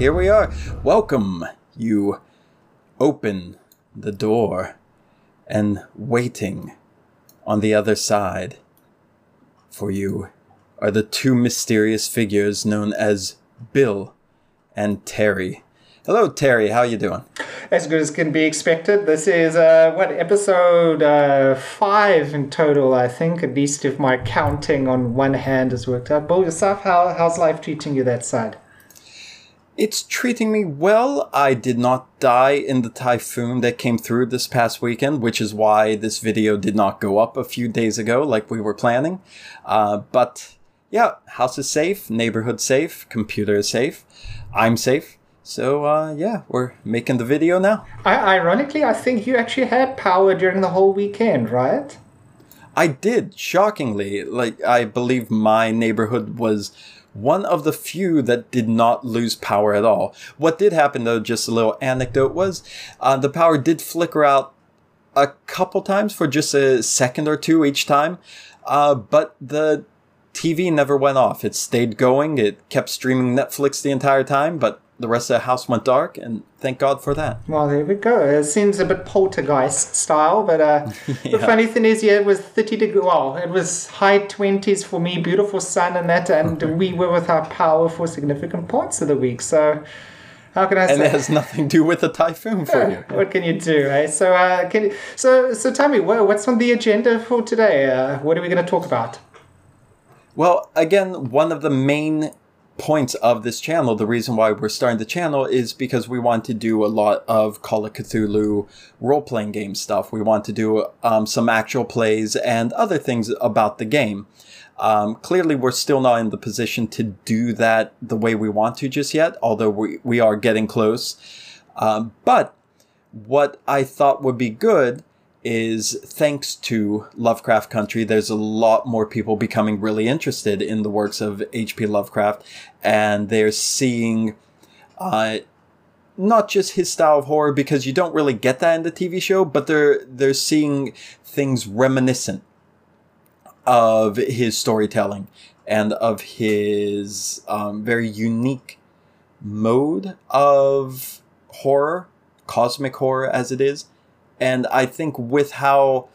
here we are. Welcome. You open the door and waiting on the other side for you are the two mysterious figures known as Bill and Terry. Hello, Terry. How you doing? As good as can be expected. This is uh, what episode uh, five in total, I think. At least if my counting on one hand has worked out. Bill, yourself, how how's life treating you that side? It's treating me well. I did not die in the typhoon that came through this past weekend, which is why this video did not go up a few days ago like we were planning. Uh, but yeah, house is safe, neighborhood safe, computer is safe, I'm safe. So uh, yeah, we're making the video now. I- ironically, I think you actually had power during the whole weekend, right? I did, shockingly. Like, I believe my neighborhood was one of the few that did not lose power at all. What did happen, though, just a little anecdote, was uh, the power did flicker out a couple times for just a second or two each time, uh, but the TV never went off. It stayed going. It kept streaming Netflix the entire time, but the rest of the house went dark, and thank God for that. Well, there we go. It seems a bit poltergeist style, but uh, the funny thing is, yeah, it was 30 degrees. Well, it was high 20s for me, beautiful sun and that, and we were without power for significant parts of the week. So, how can I And say? it has nothing to do with the typhoon for you. what can you do, eh? So, uh, can you, so so tell me, what's on the agenda for today? Uh, what are we going to talk about? Well, again, one of the main points of this channel, the reason why we're starting the channel is because we want to do a lot of Call of Cthulhu role playing game stuff. We want to do um, some actual plays and other things about the game. Um, clearly, we're still not in the position to do that the way we want to just yet, although we, we are getting close. Um, but what I thought would be good is thanks to Lovecraft Country, there's a lot more people becoming really interested in the works of H.P. Lovecraft, and they're seeing uh, not just his style of horror because you don't really get that in the TV show, but they're they're seeing things reminiscent of his storytelling and of his um, very unique mode of horror, cosmic horror as it is. And I think with how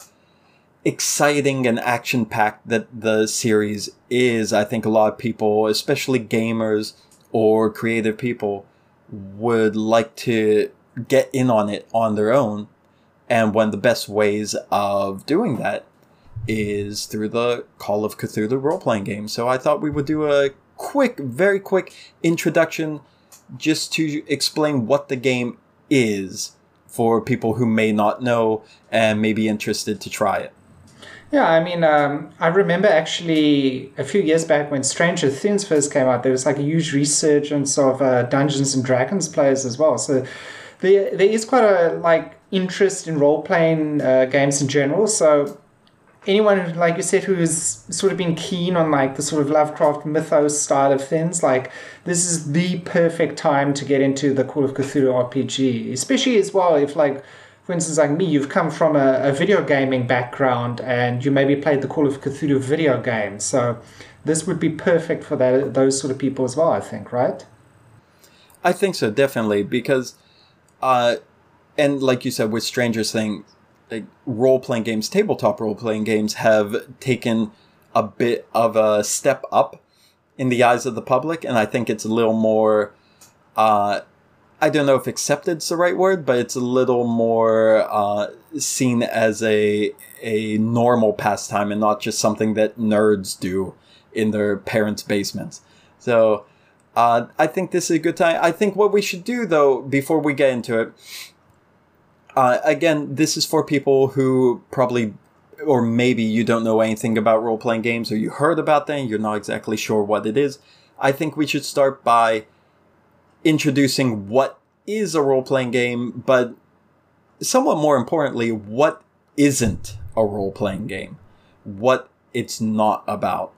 exciting and action packed that the series is, I think a lot of people, especially gamers or creative people, would like to get in on it on their own. And one of the best ways of doing that is through the Call of Cthulhu role playing game. So I thought we would do a quick, very quick introduction just to explain what the game is for people who may not know and may be interested to try it. Yeah, I mean, um, I remember actually a few years back when Stranger Things first came out, there was like a huge resurgence of uh, Dungeons and Dragons players as well. So there, there is quite a like interest in role playing uh, games in general. So anyone like you said who's sort of been keen on like the sort of Lovecraft mythos style of things, like this is the perfect time to get into the Call of Cthulhu RPG, especially as well if like for instance, like me, you've come from a, a video gaming background and you maybe played the Call of Cthulhu video game. So this would be perfect for that, those sort of people as well, I think, right? I think so, definitely, because, uh, and like you said, with Stranger Things, like role playing games, tabletop role playing games have taken a bit of a step up in the eyes of the public, and I think it's a little more, uh, I don't know if accepted's the right word, but it's a little more uh, seen as a a normal pastime and not just something that nerds do in their parents' basements. So uh, I think this is a good time. I think what we should do though, before we get into it, uh, again, this is for people who probably or maybe you don't know anything about role playing games or you heard about them, you're not exactly sure what it is. I think we should start by introducing what is a role playing game, but somewhat more importantly, what isn't a role playing game, what it's not about.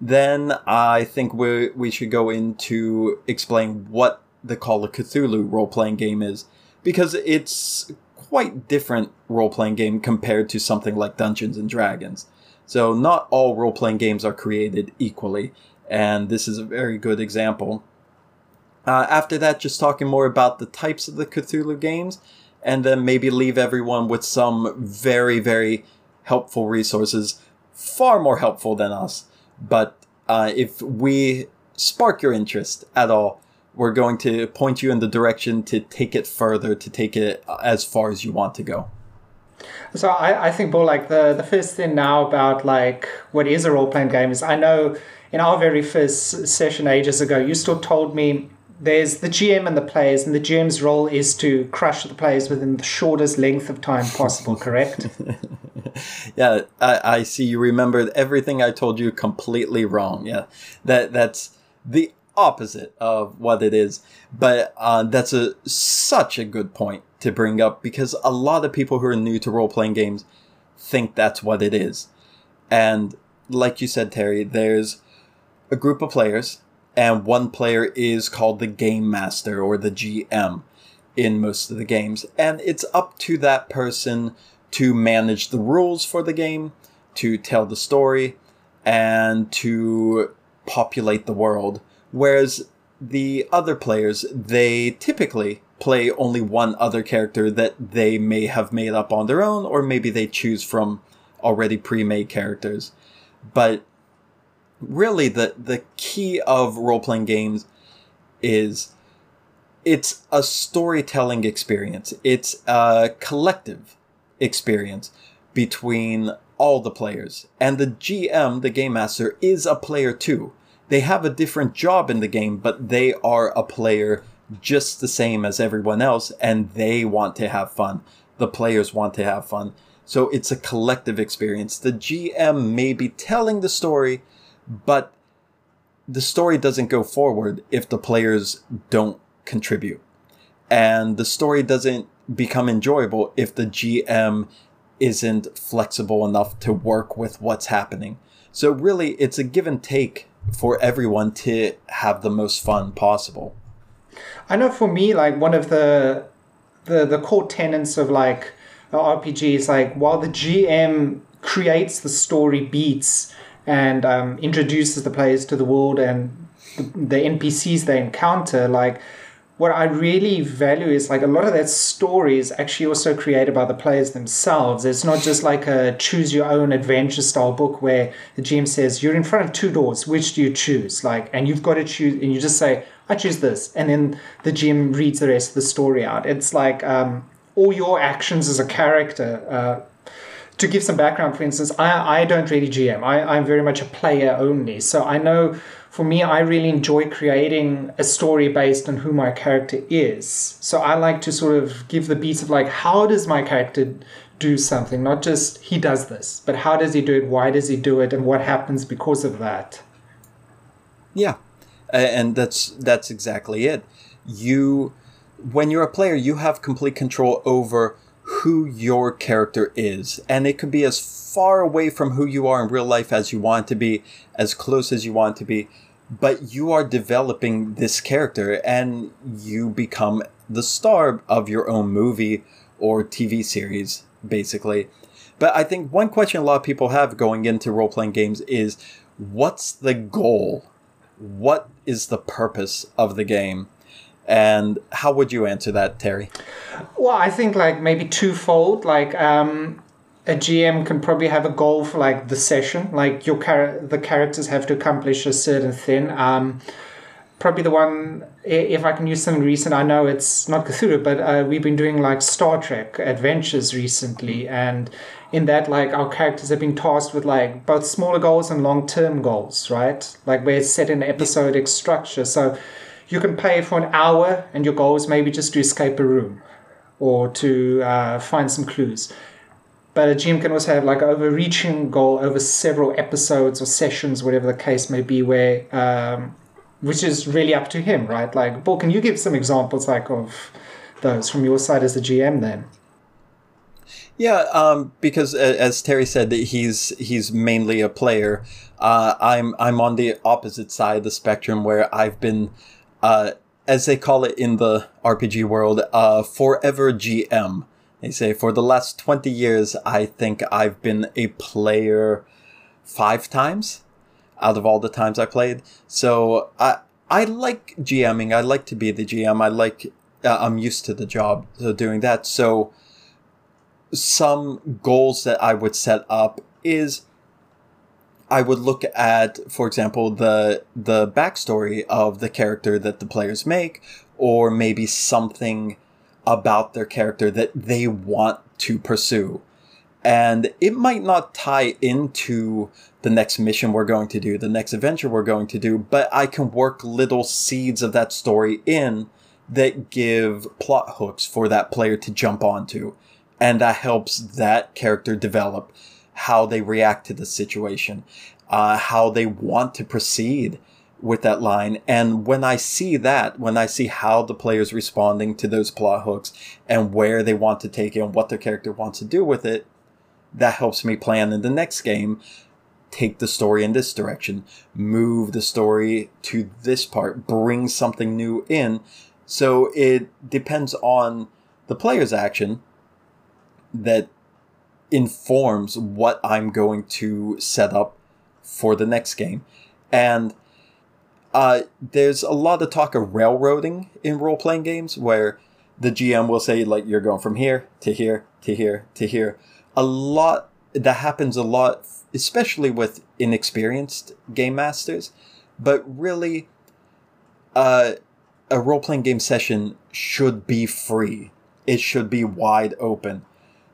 Then I think we we should go into explain what the Call of Cthulhu role playing game is because it's quite different role playing game compared to something like Dungeons and Dragons. So not all role playing games are created equally, and this is a very good example. Uh, after that, just talking more about the types of the Cthulhu games, and then maybe leave everyone with some very, very helpful resources, far more helpful than us. But uh, if we spark your interest at all, we're going to point you in the direction to take it further, to take it as far as you want to go. So I, I think, Paul, like the, the first thing now about like what is a role playing game is I know in our very first session ages ago, you still told me there's the GM and the players, and the GM's role is to crush the players within the shortest length of time possible, correct? yeah, I, I see you remembered everything I told you completely wrong. Yeah, that that's the opposite of what it is. But uh, that's a such a good point to bring up because a lot of people who are new to role playing games think that's what it is. And like you said, Terry, there's a group of players, and one player is called the game master or the GM in most of the games. And it's up to that person to manage the rules for the game, to tell the story, and to populate the world. Whereas the other players, they typically play only one other character that they may have made up on their own, or maybe they choose from already pre-made characters. But really, the the key of role playing games is it's a storytelling experience. It's a collective experience between all the players, and the GM, the game master, is a player too. They have a different job in the game, but they are a player just the same as everyone else and they want to have fun. The players want to have fun. So it's a collective experience. The GM may be telling the story, but the story doesn't go forward if the players don't contribute. And the story doesn't become enjoyable if the GM isn't flexible enough to work with what's happening. So really, it's a give and take for everyone to have the most fun possible. I know for me, like one of the the the core tenets of like RPG is like while the GM creates the story beats and um, introduces the players to the world and the, the NPCs they encounter, like what I really value is like a lot of that story is actually also created by the players themselves. It's not just like a choose your own adventure style book where the GM says you're in front of two doors, which do you choose? Like, and you've got to choose, and you just say, I choose this, and then the GM reads the rest of the story out. It's like um, all your actions as a character. Uh, to give some background, for instance, I, I don't really GM. I, I'm very much a player only. So I know for me, I really enjoy creating a story based on who my character is. So I like to sort of give the beats of like, how does my character do something? Not just he does this, but how does he do it? Why does he do it? And what happens because of that? Yeah, and that's that's exactly it. You, when you're a player, you have complete control over who your character is, and it could be as far away from who you are in real life as you want to be, as close as you want to be, but you are developing this character and you become the star of your own movie or TV series, basically. But I think one question a lot of people have going into role playing games is what's the goal? What is the purpose of the game? And how would you answer that, Terry? Well, I think like maybe twofold. Like um, a GM can probably have a goal for like the session, like your char- the characters have to accomplish a certain thing. Um, probably the one if I can use something recent. I know it's not Cthulhu, but uh, we've been doing like Star Trek adventures recently, and in that, like our characters have been tasked with like both smaller goals and long term goals, right? Like we're set in episodic structure, so you can pay for an hour, and your goal is maybe just to escape a room or to uh, find some clues but a GM can also have like overreaching goal over several episodes or sessions, whatever the case may be, where um, which is really up to him, right? Like, Paul, can you give some examples like of those from your side as the GM then? Yeah, um, because as Terry said, he's he's mainly a player. Uh, I'm I'm on the opposite side of the spectrum where I've been, uh, as they call it in the RPG world, uh, forever GM. They say for the last 20 years, I think I've been a player five times out of all the times I played. So I, I like GMing. I like to be the GM. I like. Uh, I'm used to the job of doing that. So, some goals that I would set up is I would look at, for example, the the backstory of the character that the players make, or maybe something about their character that they want to pursue. And it might not tie into the next mission we're going to do, the next adventure we're going to do, but I can work little seeds of that story in that give plot hooks for that player to jump onto. And that helps that character develop how they react to the situation, uh, how they want to proceed with that line. And when I see that, when I see how the player's responding to those plot hooks and where they want to take it and what their character wants to do with it, that helps me plan in the next game take the story in this direction, move the story to this part, bring something new in. So it depends on the player's action that informs what I'm going to set up for the next game. And uh, there's a lot of talk of railroading in role playing games where the GM will say, like, you're going from here to here to here to here. A lot that happens a lot, especially with inexperienced game masters. But really, uh, a role playing game session should be free. It should be wide open.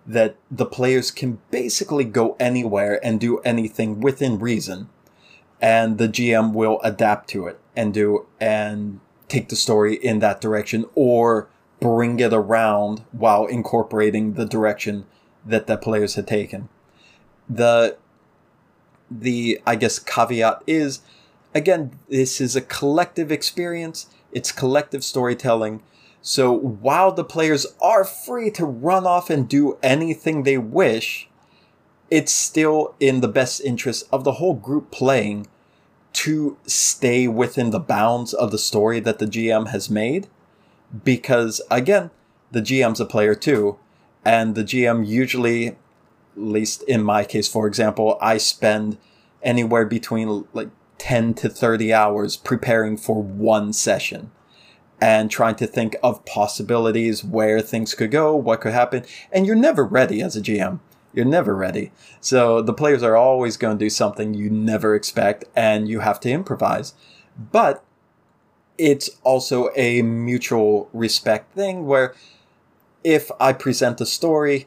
That the players can basically go anywhere and do anything within reason. And the GM will adapt to it and do and take the story in that direction or bring it around while incorporating the direction that the players had taken the the I guess caveat is again this is a collective experience. It's collective storytelling. So while the players are free to run off and do anything they wish, it's still in the best interest of the whole group playing to stay within the bounds of the story that the GM has made. Because again, the GM's a player too, and the GM usually at least in my case, for example, I spend anywhere between like 10 to 30 hours preparing for one session and trying to think of possibilities where things could go, what could happen. And you're never ready as a GM. You're never ready. So the players are always going to do something you never expect and you have to improvise. But it's also a mutual respect thing where if I present a story,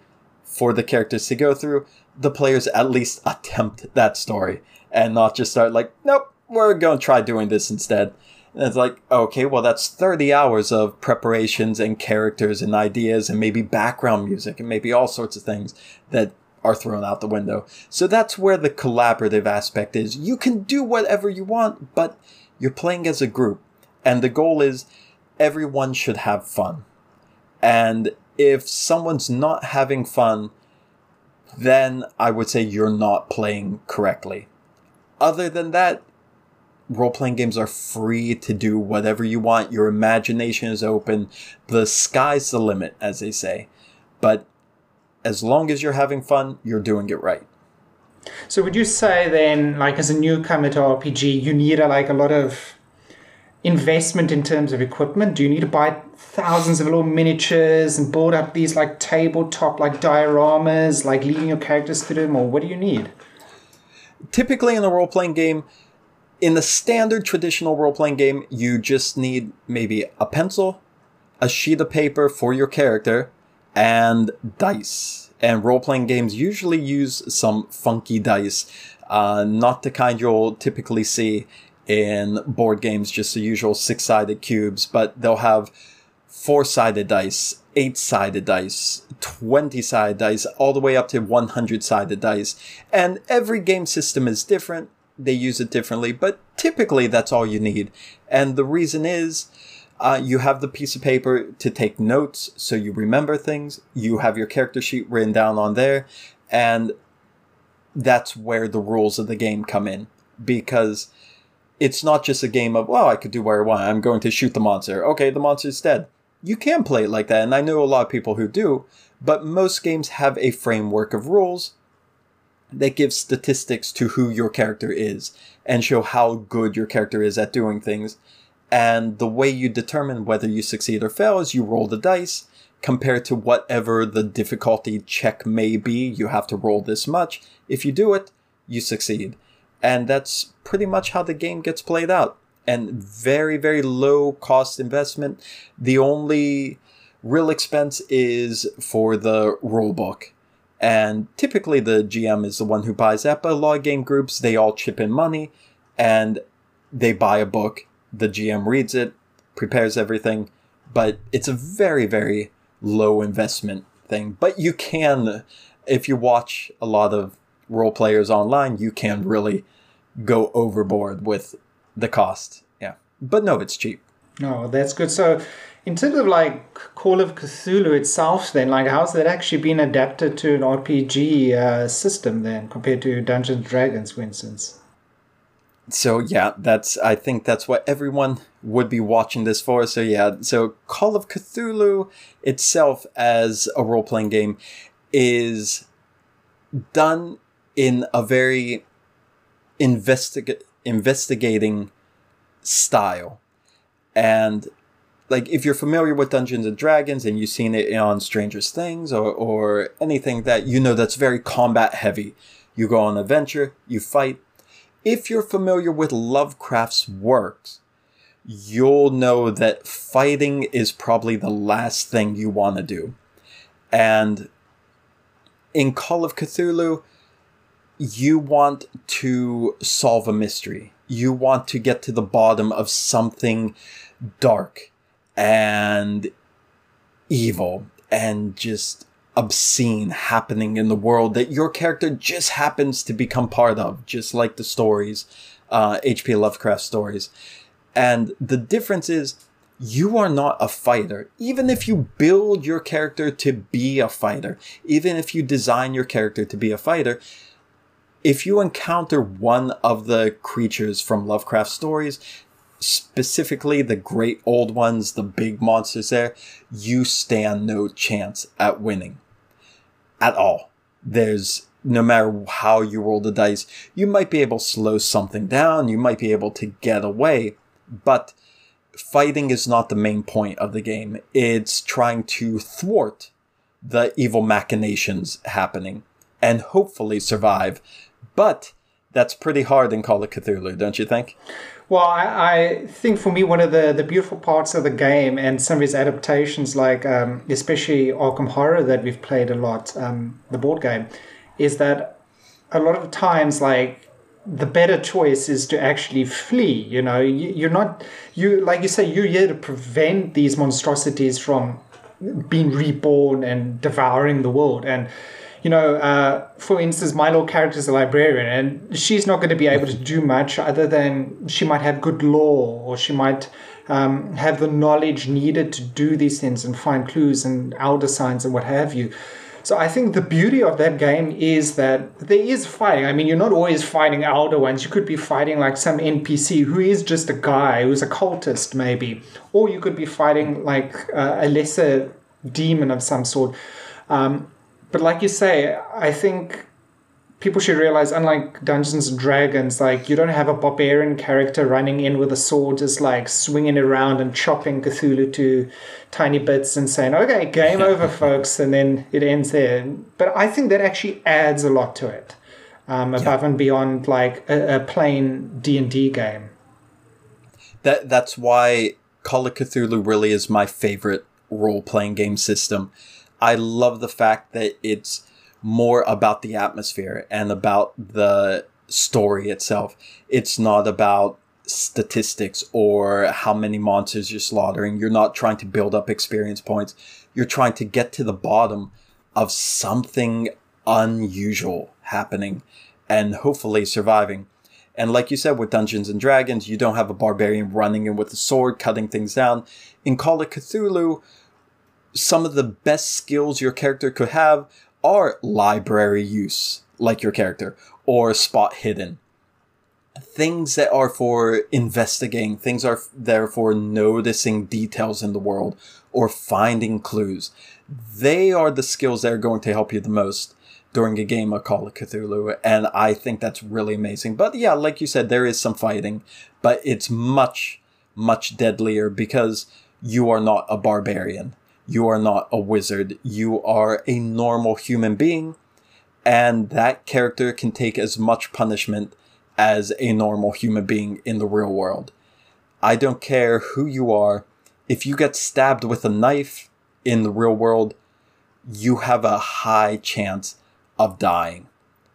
for the characters to go through, the players at least attempt that story and not just start like, nope, we're going to try doing this instead. And it's like, okay, well, that's 30 hours of preparations and characters and ideas and maybe background music and maybe all sorts of things that are thrown out the window. So that's where the collaborative aspect is. You can do whatever you want, but you're playing as a group. And the goal is everyone should have fun. And if someone's not having fun, then I would say you're not playing correctly. Other than that, role playing games are free to do whatever you want. Your imagination is open. The sky's the limit, as they say. But as long as you're having fun, you're doing it right. So would you say then, like as a newcomer to RPG, you need a, like a lot of investment in terms of equipment? Do you need to buy thousands of little miniatures and build up these like tabletop like dioramas, like leading your characters through them, or what do you need? Typically, in a role playing game, in the standard traditional role playing game, you just need maybe a pencil, a sheet of paper for your character, and dice. And role playing games usually use some funky dice, uh, not the kind you'll typically see in board games, just the usual six sided cubes, but they'll have four sided dice, eight sided dice, 20 sided dice, all the way up to 100 sided dice. And every game system is different. They use it differently, but typically that's all you need. And the reason is, uh, you have the piece of paper to take notes so you remember things. You have your character sheet written down on there. And that's where the rules of the game come in. Because it's not just a game of, well, I could do what I want. I'm going to shoot the monster. Okay, the monster's dead. You can play it like that, and I know a lot of people who do, but most games have a framework of rules that give statistics to who your character is and show how good your character is at doing things. And the way you determine whether you succeed or fail is you roll the dice compared to whatever the difficulty check may be. You have to roll this much. If you do it, you succeed. And that's pretty much how the game gets played out. And very, very low cost investment. The only real expense is for the rule book. And typically the GM is the one who buys that, but game groups, they all chip in money and they buy a book. The GM reads it, prepares everything, but it's a very, very low investment thing. But you can, if you watch a lot of role players online, you can really go overboard with the cost. Yeah. But no, it's cheap. No, that's good. So, in terms of like Call of Cthulhu itself, then, like, how's that actually been adapted to an RPG uh, system then compared to Dungeons and Dragons, for instance? So, yeah, that's, I think that's what everyone would be watching this for. So, yeah, so Call of Cthulhu itself as a role playing game is done in a very investiga- investigating style. And like if you're familiar with Dungeons and Dragons and you've seen it on Stranger Things or, or anything that you know that's very combat heavy. You go on an adventure, you fight. If you're familiar with Lovecraft's works, you'll know that fighting is probably the last thing you want to do. And in Call of Cthulhu, you want to solve a mystery. You want to get to the bottom of something dark and evil and just obscene happening in the world that your character just happens to become part of, just like the stories, uh, H.P. Lovecraft stories. And the difference is you are not a fighter. Even if you build your character to be a fighter, even if you design your character to be a fighter, if you encounter one of the creatures from Lovecraft stories, specifically the great old ones, the big monsters there, you stand no chance at winning. At all. There's no matter how you roll the dice, you might be able to slow something down, you might be able to get away, but fighting is not the main point of the game. It's trying to thwart the evil machinations happening and hopefully survive. But that's pretty hard in Call of Cthulhu, don't you think? Well, I, I, think for me, one of the, the beautiful parts of the game and some of its adaptations, like um, especially Arkham Horror that we've played a lot, um, the board game, is that a lot of times, like, the better choice is to actually flee. You know, you, you're not, you like you say, you're here to prevent these monstrosities from being reborn and devouring the world. And you know, uh, for instance, my little character is a librarian, and she's not going to be able to do much other than she might have good law, or she might um, have the knowledge needed to do these things and find clues and elder signs and what have you. So I think the beauty of that game is that there is fighting. I mean, you're not always fighting elder ones. You could be fighting like some NPC who is just a guy who's a cultist, maybe, or you could be fighting like uh, a lesser demon of some sort. Um, but like you say, I think people should realize, unlike Dungeons and Dragons, like you don't have a barbarian character running in with a sword, just like swinging around and chopping Cthulhu to tiny bits and saying, "Okay, game over, folks," and then it ends there. But I think that actually adds a lot to it, um, above yeah. and beyond like a, a plain D and D game. That that's why Call of Cthulhu really is my favorite role playing game system I love the fact that it's more about the atmosphere and about the story itself. It's not about statistics or how many monsters you're slaughtering. You're not trying to build up experience points. You're trying to get to the bottom of something unusual happening and hopefully surviving. And like you said with Dungeons and Dragons, you don't have a barbarian running in with a sword, cutting things down. In Call of Cthulhu, some of the best skills your character could have are library use, like your character, or spot hidden. Things that are for investigating, things are there for noticing details in the world or finding clues. They are the skills that are going to help you the most during a game of Call of Cthulhu, and I think that's really amazing. But yeah, like you said, there is some fighting, but it's much much deadlier because you are not a barbarian. You are not a wizard. You are a normal human being. And that character can take as much punishment as a normal human being in the real world. I don't care who you are. If you get stabbed with a knife in the real world, you have a high chance of dying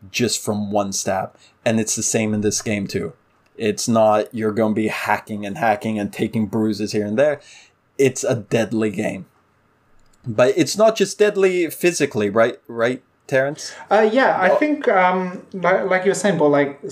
just from one stab. And it's the same in this game too. It's not you're going to be hacking and hacking and taking bruises here and there. It's a deadly game. But it's not just deadly physically, right? Right, Terrence? Uh, yeah, I think um, like, like you were saying, but like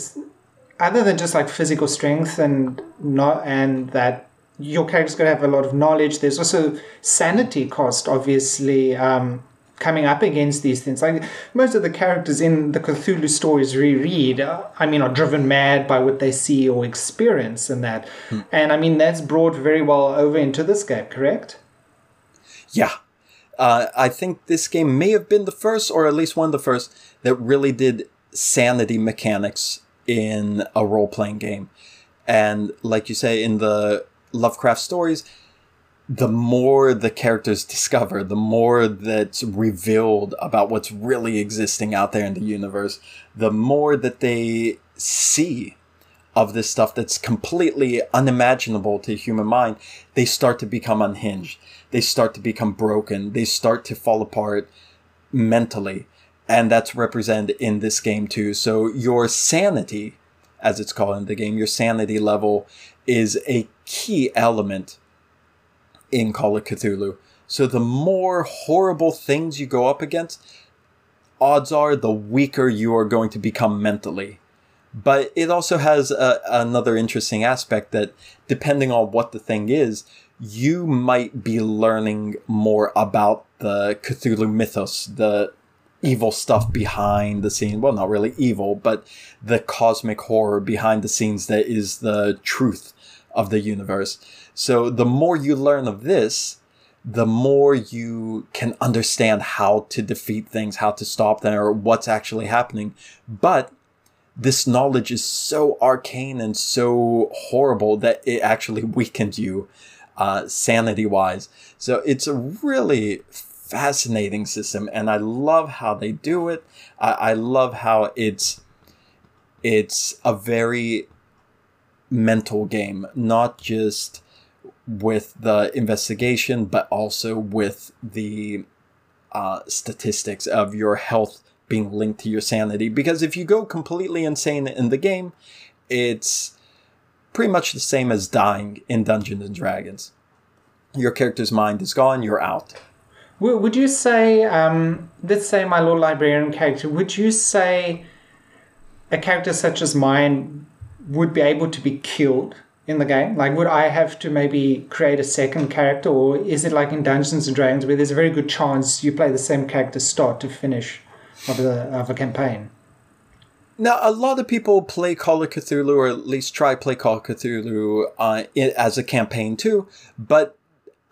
other than just like physical strength and not and that your character's going to have a lot of knowledge. There's also sanity cost, obviously. Um, coming up against these things. Like most of the characters in the Cthulhu stories reread, uh, I mean, are driven mad by what they see or experience and that. Hmm. And I mean, that's brought very well over into this game, correct? Yeah. Uh, I think this game may have been the first, or at least one of the first, that really did sanity mechanics in a role playing game. And like you say, in the Lovecraft stories, the more the characters discover, the more that's revealed about what's really existing out there in the universe, the more that they see of this stuff that's completely unimaginable to human mind, they start to become unhinged. They start to become broken. They start to fall apart mentally. And that's represented in this game too. So your sanity, as it's called in the game, your sanity level is a key element in Call of Cthulhu. So the more horrible things you go up against, odds are the weaker you are going to become mentally. But it also has a, another interesting aspect that depending on what the thing is, you might be learning more about the Cthulhu mythos, the evil stuff behind the scene. Well, not really evil, but the cosmic horror behind the scenes that is the truth of the universe. So the more you learn of this, the more you can understand how to defeat things, how to stop them, or what's actually happening. But this knowledge is so arcane and so horrible that it actually weakens you uh, sanity wise. So it's a really fascinating system, and I love how they do it. I, I love how it's it's a very mental game, not just with the investigation, but also with the uh, statistics of your health being linked to your sanity. Because if you go completely insane in the game, it's pretty much the same as dying in Dungeons and Dragons. Your character's mind is gone, you're out. Would you say, um, let's say my Lord Librarian character, would you say a character such as mine would be able to be killed in the game? Like, would I have to maybe create a second character, or is it like in Dungeons and Dragons where there's a very good chance you play the same character start to finish of, the, of a campaign? Now, a lot of people play Call of Cthulhu, or at least try play Call of Cthulhu uh, as a campaign too, but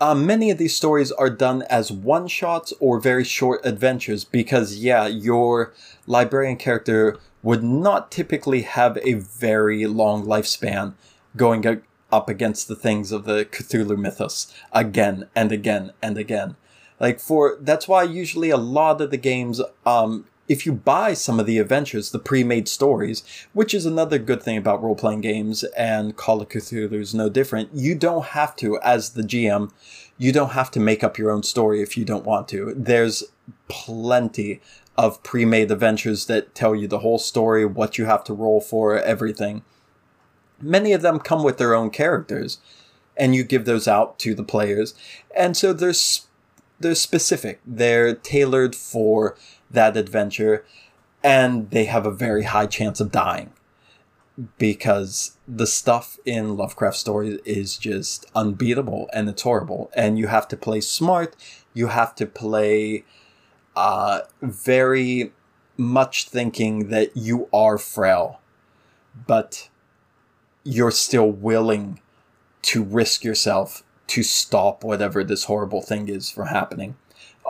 uh, many of these stories are done as one shots or very short adventures because, yeah, your librarian character would not typically have a very long lifespan going up against the things of the Cthulhu mythos again and again and again. Like for that's why usually a lot of the games um if you buy some of the adventures, the pre-made stories, which is another good thing about role-playing games and Call of Cthulhu is no different, you don't have to, as the GM, you don't have to make up your own story if you don't want to. There's plenty of pre-made adventures that tell you the whole story, what you have to roll for, everything. Many of them come with their own characters, and you give those out to the players. And so they're, they're specific. They're tailored for that adventure, and they have a very high chance of dying because the stuff in Lovecraft stories is just unbeatable and it's horrible. And you have to play smart. You have to play uh, very much thinking that you are frail, but you're still willing to risk yourself to stop whatever this horrible thing is from happening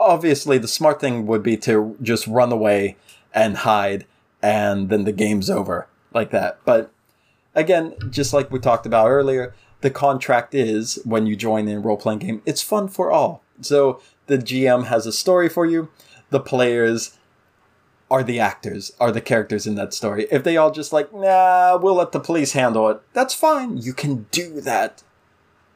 obviously the smart thing would be to just run away and hide and then the game's over like that. But again, just like we talked about earlier, the contract is when you join in role playing game, it's fun for all. So the GM has a story for you. The players are the actors, are the characters in that story. If they all just like, nah, we'll let the police handle it, that's fine. You can do that.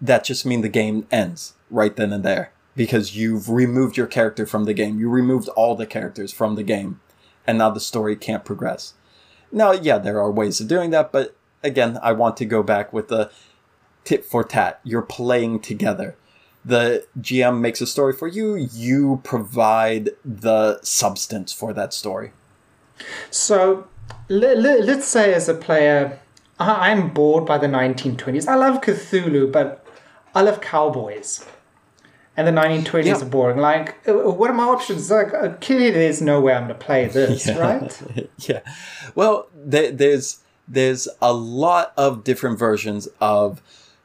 That just mean the game ends right then and there because you've removed your character from the game. You removed all the characters from the game, and now the story can't progress. Now, yeah, there are ways of doing that, but again, I want to go back with the tit for tat. You're playing together. The GM makes a story for you, you provide the substance for that story. So, let, us say as a player, I'm bored by the 1920s. I love Cthulhu, but I love cowboys and the 1920s yeah. are boring. Like, uh, what are my options? Like, uh, clearly, there's no way I'm going to play this, yeah. right? yeah. Well, there, there's there's a lot of different versions of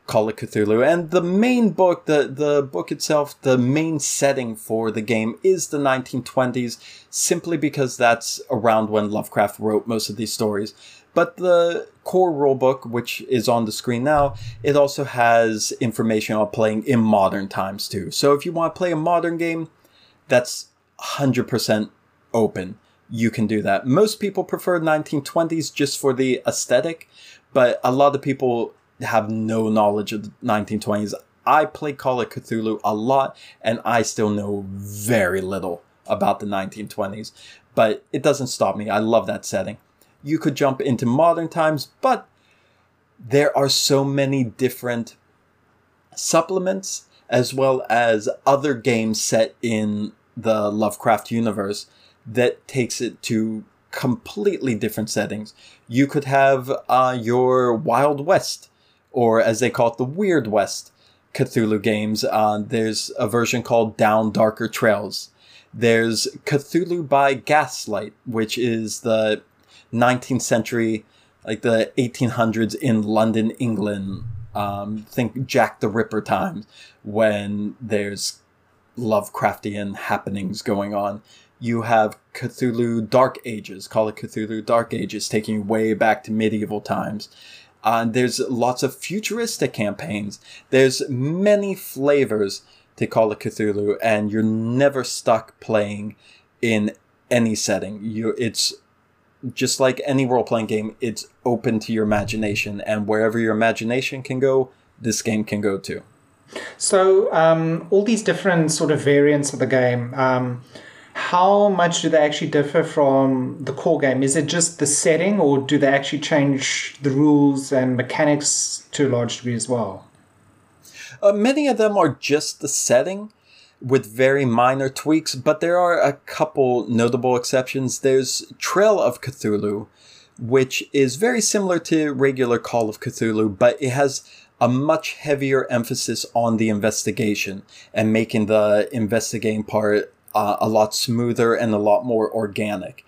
Call of Cthulhu, and the main book, the the book itself, the main setting for the game is the 1920s, simply because that's around when Lovecraft wrote most of these stories. But the core rulebook, which is on the screen now, it also has information on playing in modern times too. So if you want to play a modern game, that's 100% open. You can do that. Most people prefer 1920s just for the aesthetic, but a lot of people have no knowledge of the 1920s. I play Call of Cthulhu a lot, and I still know very little about the 1920s, but it doesn't stop me. I love that setting you could jump into modern times, but there are so many different supplements as well as other games set in the Lovecraft universe that takes it to completely different settings. You could have uh, your Wild West, or as they call it, the Weird West Cthulhu games. Uh, there's a version called Down Darker Trails. There's Cthulhu by Gaslight, which is the 19th century, like the 1800s in London, England. Um, think Jack the Ripper times when there's Lovecraftian happenings going on. You have Cthulhu Dark Ages, call it Cthulhu Dark Ages, taking you way back to medieval times. Uh, there's lots of futuristic campaigns. There's many flavors to Call of Cthulhu, and you're never stuck playing in any setting. You, it's just like any role playing game, it's open to your imagination, and wherever your imagination can go, this game can go too. So, um, all these different sort of variants of the game, um, how much do they actually differ from the core game? Is it just the setting, or do they actually change the rules and mechanics to a large degree as well? Uh, many of them are just the setting with very minor tweaks, but there are a couple notable exceptions. There's Trail of Cthulhu, which is very similar to regular Call of Cthulhu, but it has a much heavier emphasis on the investigation and making the investigating part uh, a lot smoother and a lot more organic.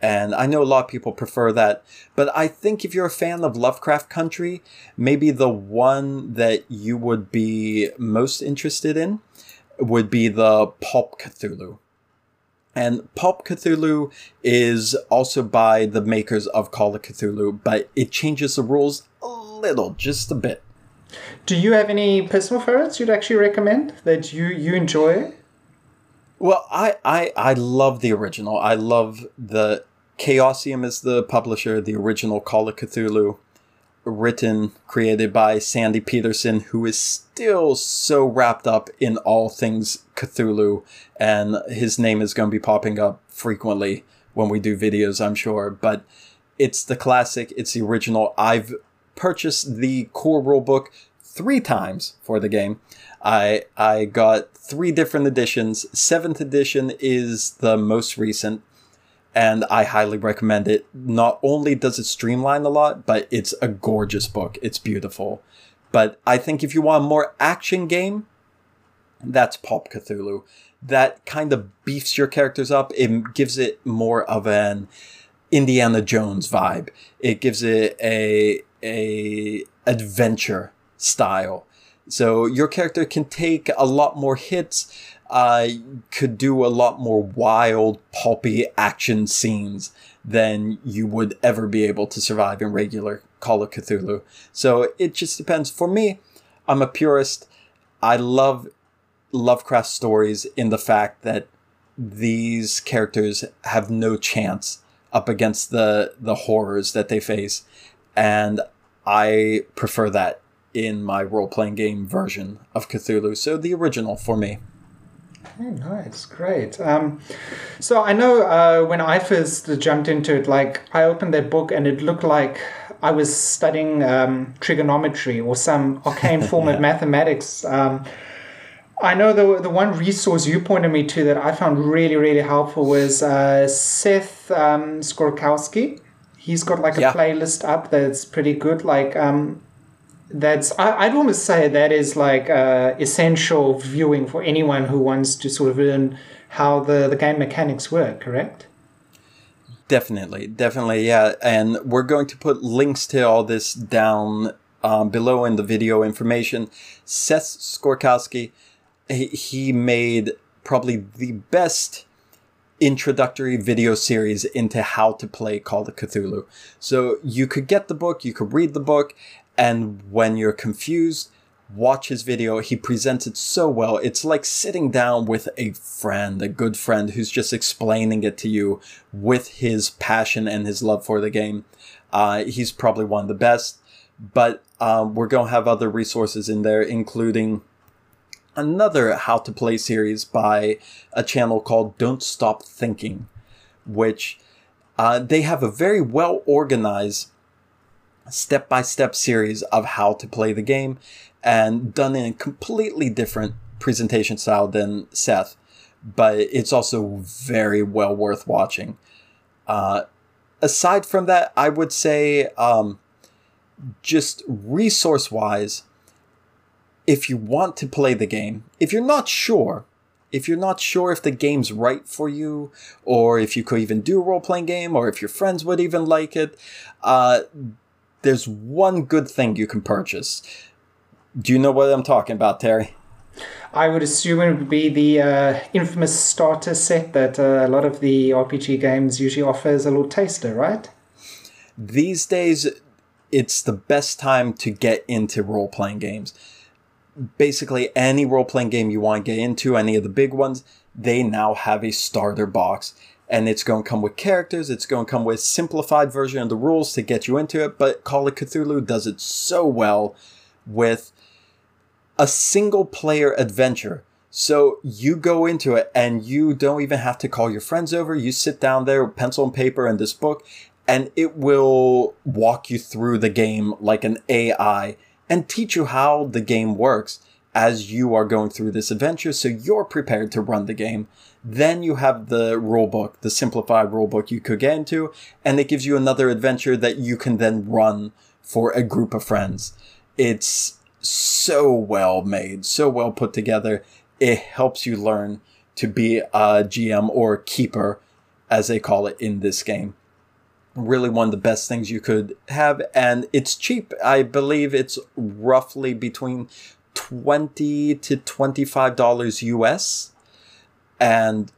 And I know a lot of people prefer that, but I think if you're a fan of Lovecraft Country, maybe the one that you would be most interested in would be the Pulp Cthulhu. And Pulp Cthulhu is also by the makers of Call of Cthulhu, but it changes the rules a little, just a bit. Do you have any personal favorites you'd actually recommend that you, you enjoy? Well, I, I, I love the original. I love the Chaosium is the publisher, the original Call of Cthulhu written, created by Sandy Petersen, who is still so wrapped up in all things Cthulhu, and his name is going to be popping up frequently when we do videos, I'm sure. But it's the classic, it's the original. I've purchased the core rulebook three times for the game. I I got three different editions. Seventh edition is the most recent and I highly recommend it. Not only does it streamline a lot, but it's a gorgeous book. It's beautiful. But I think if you want a more action game, that's Pulp Cthulhu. That kind of beefs your characters up. It gives it more of an Indiana Jones vibe. It gives it a a adventure style. So your character can take a lot more hits uh, could do a lot more wild, pulpy action scenes than you would ever be able to survive in regular Call of Cthulhu. So it just depends. For me, I'm a purist. I love Lovecraft stories in the fact that these characters have no chance up against the the horrors that they face and I prefer that in my role playing game version of Cthulhu. So the original for me. Oh, nice, great. Um, so I know uh, when I first jumped into it, like I opened that book and it looked like I was studying um, trigonometry or some arcane form yeah. of mathematics. Um, I know the the one resource you pointed me to that I found really really helpful was uh, Seth um, Skorkowsky. He's got like a yeah. playlist up that's pretty good. Like um, that's I, would almost say that is like uh, essential viewing for anyone who wants to sort of learn how the the game mechanics work. Correct. Definitely, definitely, yeah. And we're going to put links to all this down um, below in the video information. Seth Skorkowsky he, he made probably the best introductory video series into how to play Call of Cthulhu. So you could get the book, you could read the book, and when you're confused, watch his video. He presents it so well. It's like sitting down with a friend, a good friend who's just explaining it to you with his passion and his love for the game. Uh, he's probably one of the best, but um, we're going to have other resources in there, including another how to play series by a channel called Don't Stop Thinking, which uh, they have a very well organized step by step series of how to play the game and done in a completely different presentation style than Seth, but it's also very well worth watching. Uh, aside from that, I would say um, just resource wise, if you want to play the game, if you're not sure, if you're not sure if the game's right for you, or if you could even do a role playing game, or if your friends would even like it, uh, there's one good thing you can purchase. Do you know what I'm talking about, Terry? I would assume it would be the uh, infamous starter set that uh, a lot of the RPG games usually offer as a little taster, right? These days, it's the best time to get into role playing games basically any role playing game you want to get into, any of the big ones, they now have a starter box. And it's going to come with characters, it's going to come with simplified version of the rules to get you into it, but Call of Cthulhu does it so well with a single player adventure. So you go into it and you don't even have to call your friends over. You sit down there with pencil and paper and this book, and it will walk you through the game like an AI and teach you how the game works as you are going through this adventure so you're prepared to run the game. Then you have the rulebook, the simplified rulebook you could get into, and it gives you another adventure that you can then run for a group of friends. It's so well made, so well put together. It helps you learn to be a GM or keeper, as they call it in this game really one of the best things you could have and it's cheap i believe it's roughly between 20 to 25 dollars us and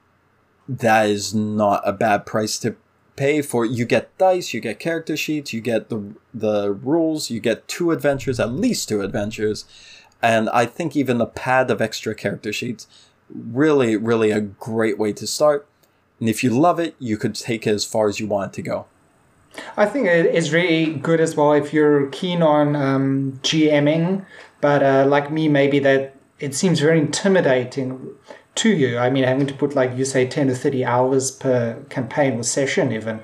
that is not a bad price to pay for. You get dice you get character sheets you get the the rules you get two adventures at least two adventures and i think even the pad of extra character sheets really really a great way to start and if you love it you could take it as far as you want it to go. I think it's really good as well if you're keen on um, GMing, but uh, like me, maybe that it seems very intimidating to you. I mean, having to put like you say, ten to thirty hours per campaign or session, even.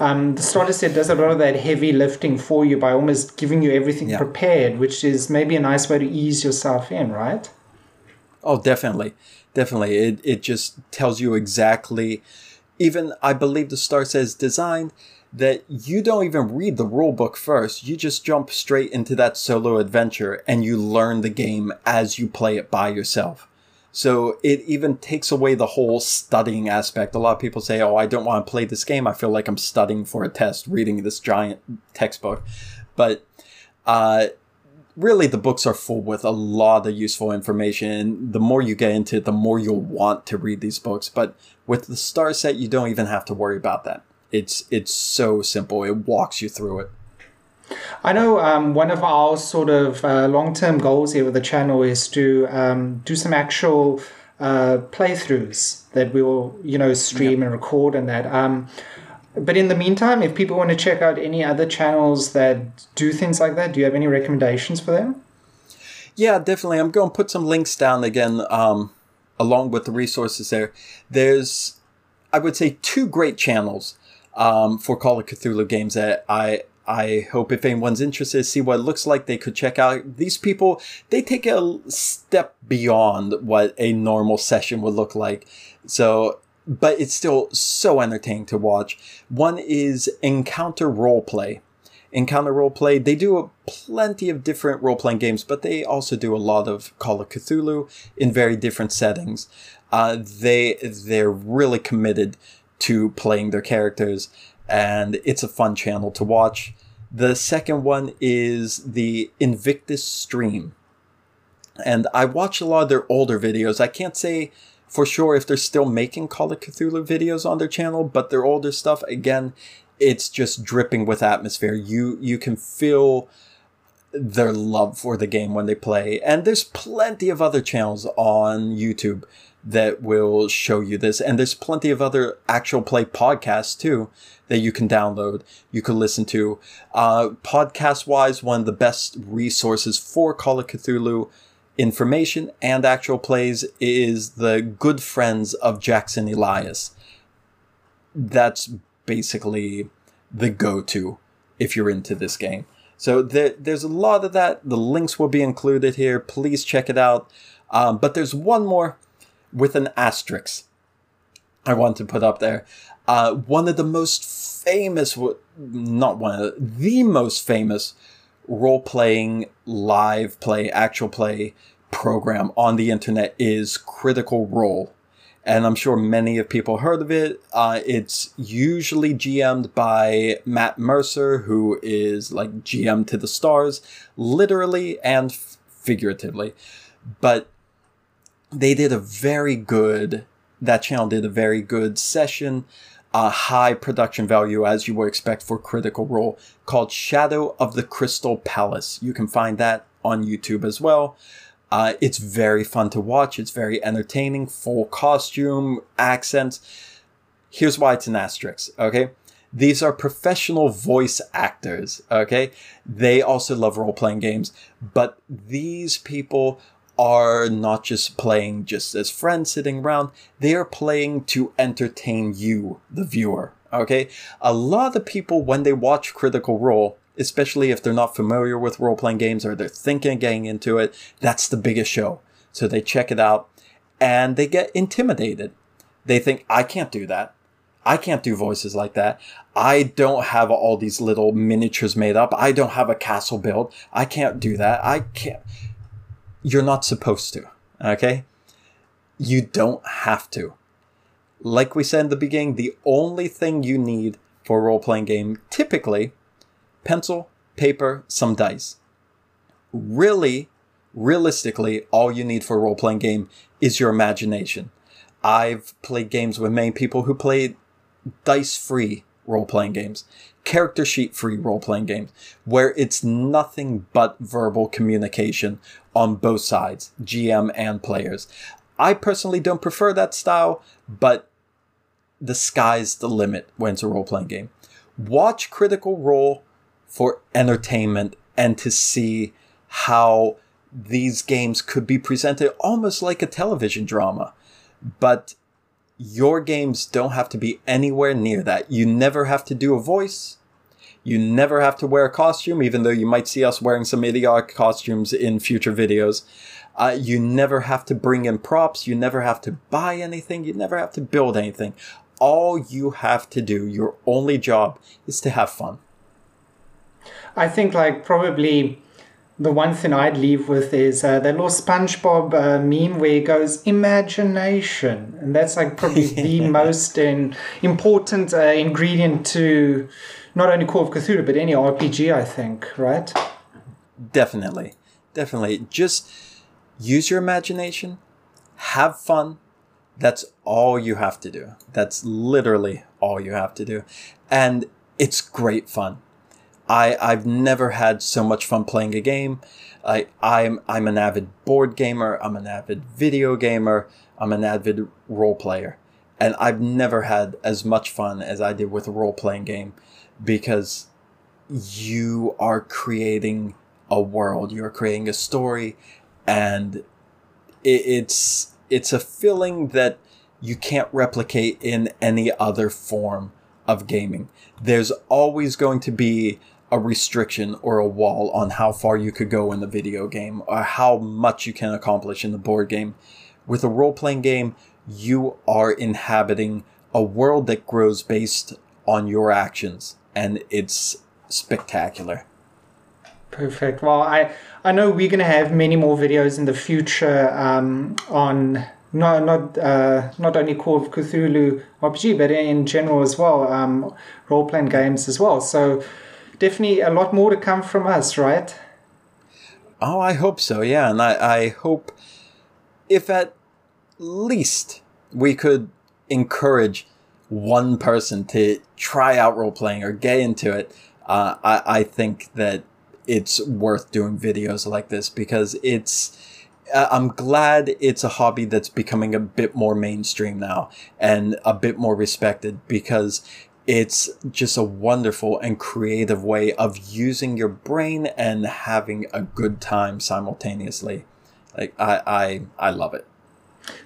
Um, the starter set does a lot of that heavy lifting for you by almost giving you everything yeah. prepared, which is maybe a nice way to ease yourself in, right? Oh, definitely, definitely. It it just tells you exactly. Even I believe the star says designed that you don't even read the rule book first. You just jump straight into that solo adventure and you learn the game as you play it by yourself. So it even takes away the whole studying aspect. A lot of people say, Oh, I don't want to play this game. I feel like I'm studying for a test reading this giant textbook. But, uh, really the books are full with a lot of useful information. The more you get into it, the more you'll want to read these books. But with the star set, you don't even have to worry about that. It's it's so simple. It walks you through it. I know um, one of our sort of uh, long term goals here with the channel is to um, do some actual uh, playthroughs that we will, you know, stream yep. and record and that. Um, but in the meantime, if people want to check out any other channels that do things like that, do you have any recommendations for them? Yeah, definitely. I'm going to put some links down again, um, along with the resources there. There's, I would say, two great channels um, for Call of Cthulhu games that I I hope if anyone's interested see what it looks like, they could check out these people. They take a step beyond what a normal session would look like. So, but it's still so entertaining to watch. One is Encounter Roleplay. Encounter Roleplay, they do a plenty of different role playing games, but they also do a lot of Call of Cthulhu in very different settings. Uh, they they're really committed to playing their characters and it's a fun channel to watch. The second one is the Invictus Stream. And I watch a lot of their older videos. I can't say for sure if they're still making Call of Cthulhu videos on their channel, but their older stuff, again, it's just dripping with atmosphere. You you can feel their love for the game when they play. And there's plenty of other channels on YouTube that will show you this. And there's plenty of other actual play podcasts too that you can download, you can listen to. Uh, podcast wise, one of the best resources for Call of Cthulhu information and actual plays is the Good Friends of Jackson Elias. That's basically the go to if you're into this game. So there, there's a lot of that. The links will be included here. Please check it out. Um, but there's one more with an asterisk I want to put up there. Uh, one of the most famous, not one of the most famous role playing, live play, actual play program on the internet is Critical Role. And I'm sure many of people heard of it. Uh, it's usually GM'd by Matt Mercer, who is like GM to the stars, literally and figuratively. But they did a very good that channel did a very good session a high production value as you would expect for critical role called shadow of the crystal palace. You can find that on youtube as well. Uh, it's very fun to watch. It's very entertaining full costume accents here's why it's an asterisk okay? These are professional voice actors okay? They also love role-playing games but these people are not just playing just as friends sitting around, they are playing to entertain you, the viewer. Okay? A lot of people, when they watch Critical Role, especially if they're not familiar with role playing games or they're thinking of getting into it, that's the biggest show. So they check it out and they get intimidated. They think, I can't do that. I can't do voices like that. I don't have all these little miniatures made up. I don't have a castle built. I can't do that. I can't you're not supposed to. Okay? You don't have to. Like we said in the beginning, the only thing you need for a role playing game, typically, pencil, paper, some dice. Really, realistically, all you need for a role playing game is your imagination. I've played games with many people who played dice free role playing games character sheet free role playing games where it's nothing but verbal communication on both sides, GM and players. I personally don't prefer that style, but the sky's the limit when it's a role playing game. Watch Critical Role for entertainment and to see how these games could be presented almost like a television drama. But your games don't have to be anywhere near that. You never have to do a voice. You never have to wear a costume, even though you might see us wearing some idiotic costumes in future videos. Uh, you never have to bring in props. You never have to buy anything. You never have to build anything. All you have to do, your only job, is to have fun. I think, like, probably the one thing I'd leave with is uh, that little SpongeBob uh, meme where he goes imagination, and that's like probably the most in, important uh, ingredient to not only Call of Cthulhu but any RPG. I think, right? Definitely, definitely. Just use your imagination, have fun. That's all you have to do. That's literally all you have to do, and it's great fun. I I've never had so much fun playing a game. I I'm I'm an avid board gamer. I'm an avid video gamer. I'm an avid role player, and I've never had as much fun as I did with a role playing game, because you are creating a world. You're creating a story, and it, it's it's a feeling that you can't replicate in any other form of gaming. There's always going to be a restriction or a wall on how far you could go in the video game or how much you can accomplish in the board game. With a role playing game, you are inhabiting a world that grows based on your actions, and it's spectacular. Perfect. Well, I I know we're going to have many more videos in the future um, on not not uh, not only Call of Cthulhu RPG, but in general as well, um, role playing games as well. So definitely a lot more to come from us, right? Oh, I hope so. Yeah, and I, I hope if at least we could encourage one person to try out role playing or get into it, uh, I, I think that it's worth doing videos like this because it's. Uh, I'm glad it's a hobby that's becoming a bit more mainstream now and a bit more respected because it's just a wonderful and creative way of using your brain and having a good time simultaneously. Like I, I, I love it.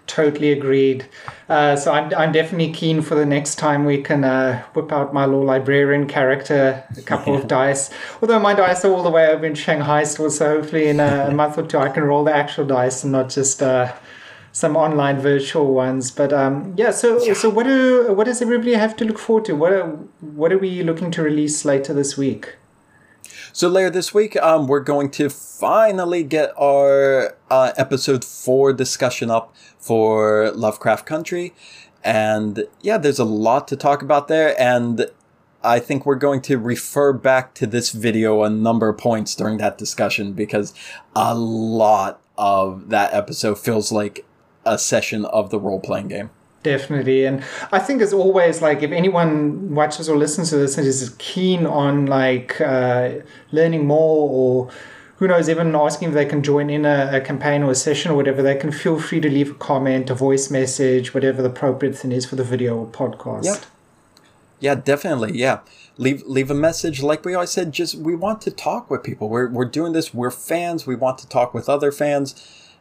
Totally agreed. Uh, so I'm, I'm definitely keen for the next time we can uh, whip out my little librarian character, a couple of dice. Although my dice are all the way over in Shanghai still, so hopefully in a, a month or two I can roll the actual dice and not just uh, some online virtual ones. But um, yeah, so yeah. so what do what does everybody have to look forward to? What are, what are we looking to release later this week? So later this week, um, we're going to finally get our uh, episode four discussion up for Lovecraft Country, and yeah, there's a lot to talk about there, and I think we're going to refer back to this video a number of points during that discussion because a lot of that episode feels like a session of the role playing game. Definitely. And I think as always, like if anyone watches or listens to this and is keen on like uh, learning more or who knows, even asking if they can join in a, a, campaign or a session or whatever, they can feel free to leave a comment, a voice message, whatever the appropriate thing is for the video or podcast. Yeah. Yeah, definitely. Yeah. Leave leave a message. Like we always said, just we want to talk with people. We're we're doing this, we're fans, we want to talk with other fans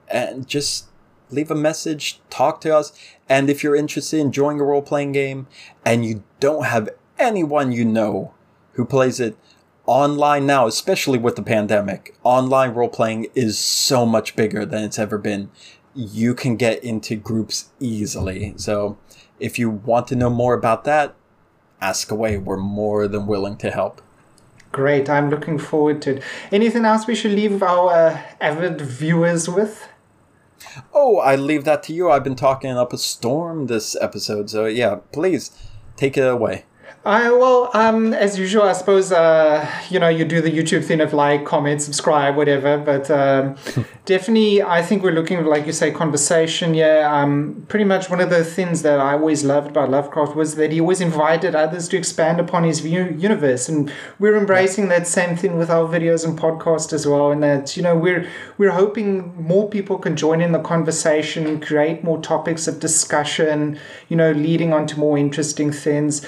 and just leave a message, talk to us. And if you're interested in joining a role playing game and you don't have anyone you know who plays it online now, especially with the pandemic, online role playing is so much bigger than it's ever been. You can get into groups easily. So if you want to know more about that, ask away. We're more than willing to help. Great. I'm looking forward to it. Anything else we should leave our avid viewers with? Oh, I leave that to you. I've been talking up a storm this episode, so yeah, please take it away. I well, um, as usual, I suppose uh, you know you do the YouTube thing of like, comment, subscribe, whatever. But um, definitely, I think we're looking like you say conversation. Yeah, um, pretty much one of the things that I always loved about Lovecraft was that he always invited others to expand upon his view, universe, and we're embracing that same thing with our videos and podcast as well. And that you know we're we're hoping more people can join in the conversation, create more topics of discussion. You know, leading on to more interesting things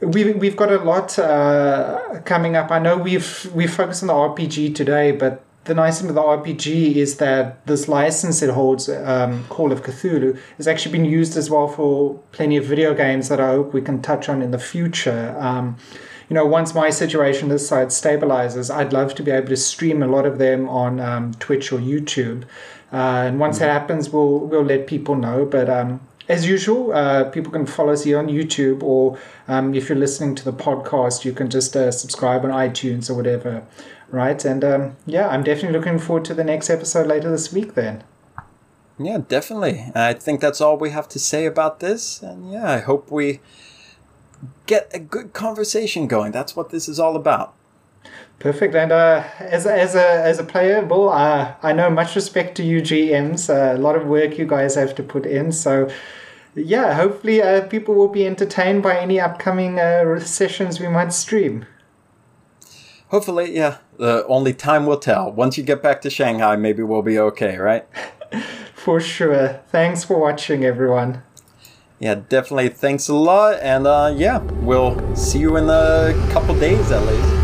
We've, we've got a lot uh, coming up. I know we've we focused on the RPG today, but the nice thing with the RPG is that this license it holds, um, Call of Cthulhu, has actually been used as well for plenty of video games that I hope we can touch on in the future. Um, you know, once my situation this side stabilizes, I'd love to be able to stream a lot of them on um, Twitch or YouTube. Uh, and once mm-hmm. that happens, we'll we'll let people know. But um, as usual, uh, people can follow us here on YouTube, or um, if you're listening to the podcast, you can just uh, subscribe on iTunes or whatever, right? And um, yeah, I'm definitely looking forward to the next episode later this week then. Yeah, definitely. I think that's all we have to say about this. And yeah, I hope we get a good conversation going. That's what this is all about. Perfect. And uh, as, as, a, as a player, well, uh, I know much respect to you GMs. Uh, a lot of work you guys have to put in. So yeah, hopefully uh, people will be entertained by any upcoming uh, sessions we might stream. hopefully, yeah. Uh, only time will tell. Once you get back to Shanghai, maybe we'll be okay, right? For sure. Thanks for watching, everyone. Yeah, definitely. Thanks a lot, and uh, yeah, we'll see you in a couple days at least.